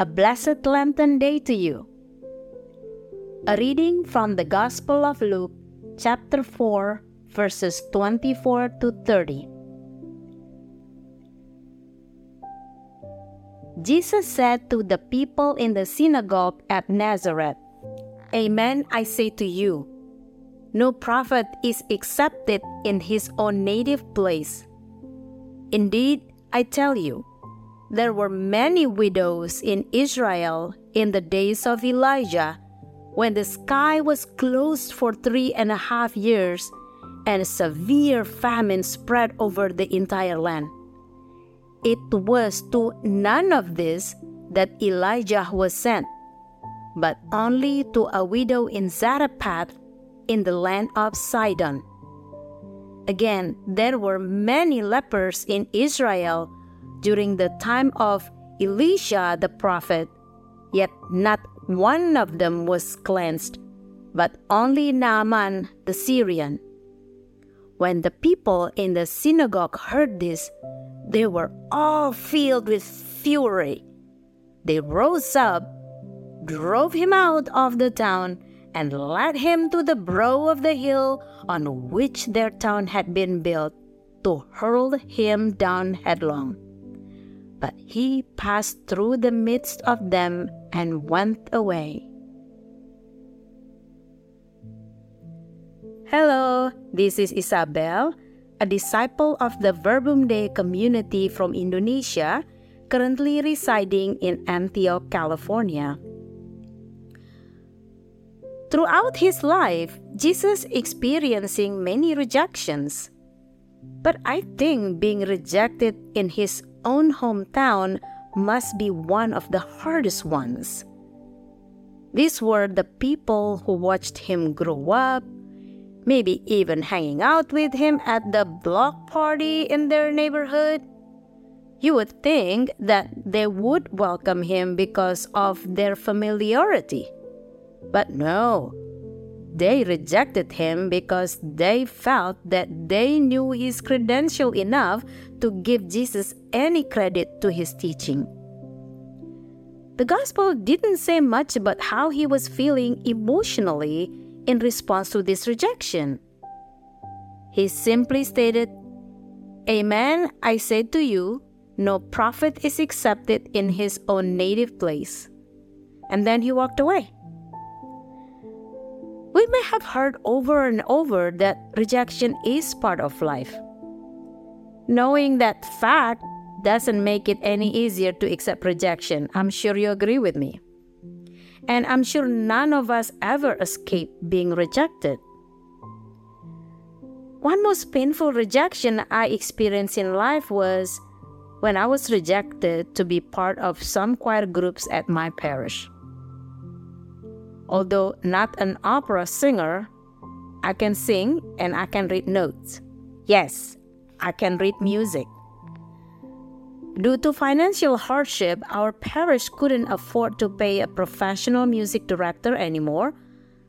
A blessed Lenten day to you. A reading from the Gospel of Luke, chapter 4, verses 24 to 30. Jesus said to the people in the synagogue at Nazareth, Amen, I say to you, no prophet is accepted in his own native place. Indeed, I tell you, there were many widows in Israel in the days of Elijah, when the sky was closed for three and a half years and severe famine spread over the entire land. It was to none of this that Elijah was sent, but only to a widow in Zarephath in the land of Sidon. Again, there were many lepers in Israel during the time of Elisha the prophet, yet not one of them was cleansed, but only Naaman the Syrian. When the people in the synagogue heard this, they were all filled with fury. They rose up, drove him out of the town, and led him to the brow of the hill on which their town had been built, to hurl him down headlong. But he passed through the midst of them and went away. Hello, this is Isabel, a disciple of the Verbum Dei community from Indonesia, currently residing in Antioch, California. Throughout his life, Jesus experiencing many rejections. But I think being rejected in his own hometown must be one of the hardest ones. These were the people who watched him grow up, maybe even hanging out with him at the block party in their neighborhood. You would think that they would welcome him because of their familiarity. But no, they rejected him because they felt that they knew his credential enough to give Jesus any credit to his teaching. The gospel didn't say much about how he was feeling emotionally in response to this rejection. He simply stated, Amen, I say to you, no prophet is accepted in his own native place. And then he walked away. May have heard over and over that rejection is part of life. Knowing that fact doesn't make it any easier to accept rejection. I'm sure you agree with me. And I'm sure none of us ever escape being rejected. One most painful rejection I experienced in life was when I was rejected to be part of some choir groups at my parish. Although not an opera singer, I can sing and I can read notes. Yes, I can read music. Due to financial hardship, our parish couldn't afford to pay a professional music director anymore,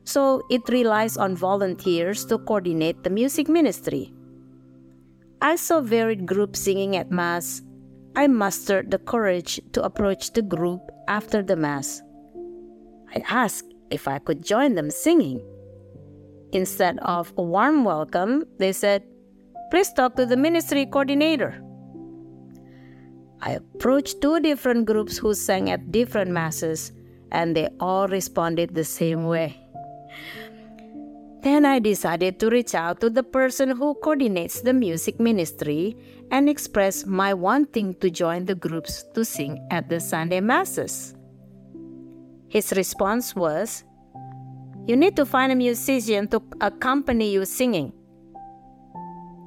so it relies on volunteers to coordinate the music ministry. I saw varied groups singing at Mass. I mustered the courage to approach the group after the Mass. I asked if I could join them singing. Instead of a warm welcome, they said, Please talk to the ministry coordinator. I approached two different groups who sang at different masses, and they all responded the same way. Then I decided to reach out to the person who coordinates the music ministry and express my wanting to join the groups to sing at the Sunday masses. His response was, You need to find a musician to accompany you singing.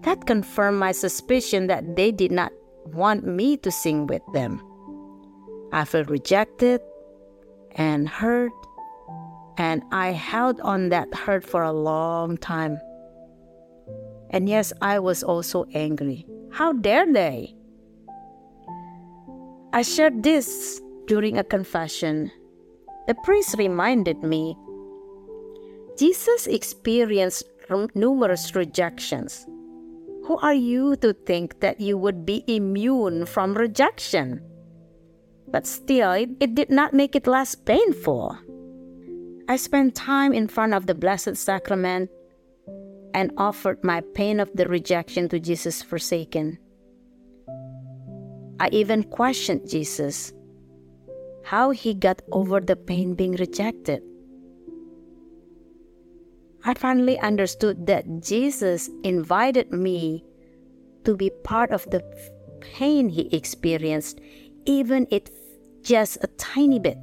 That confirmed my suspicion that they did not want me to sing with them. I felt rejected and hurt, and I held on that hurt for a long time. And yes, I was also angry. How dare they? I shared this during a confession the priest reminded me Jesus experienced numerous rejections. Who are you to think that you would be immune from rejection? But still, it, it did not make it less painful. I spent time in front of the Blessed Sacrament and offered my pain of the rejection to Jesus forsaken. I even questioned Jesus how he got over the pain being rejected. I finally understood that Jesus invited me to be part of the pain he experienced, even if just a tiny bit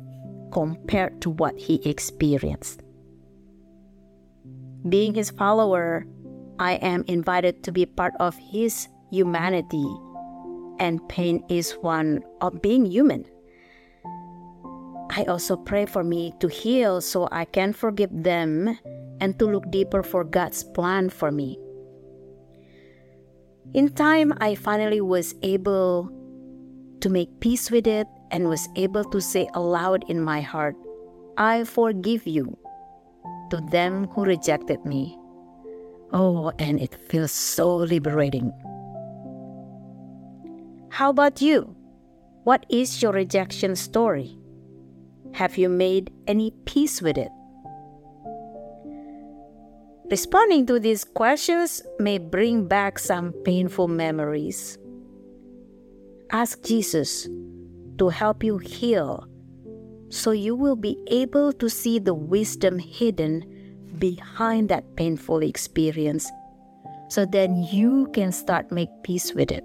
compared to what he experienced. Being his follower, I am invited to be part of his humanity, and pain is one of being human. I also pray for me to heal so I can forgive them and to look deeper for God's plan for me. In time, I finally was able to make peace with it and was able to say aloud in my heart, I forgive you to them who rejected me. Oh, and it feels so liberating. How about you? What is your rejection story? Have you made any peace with it? Responding to these questions may bring back some painful memories. Ask Jesus to help you heal so you will be able to see the wisdom hidden behind that painful experience so then you can start make peace with it.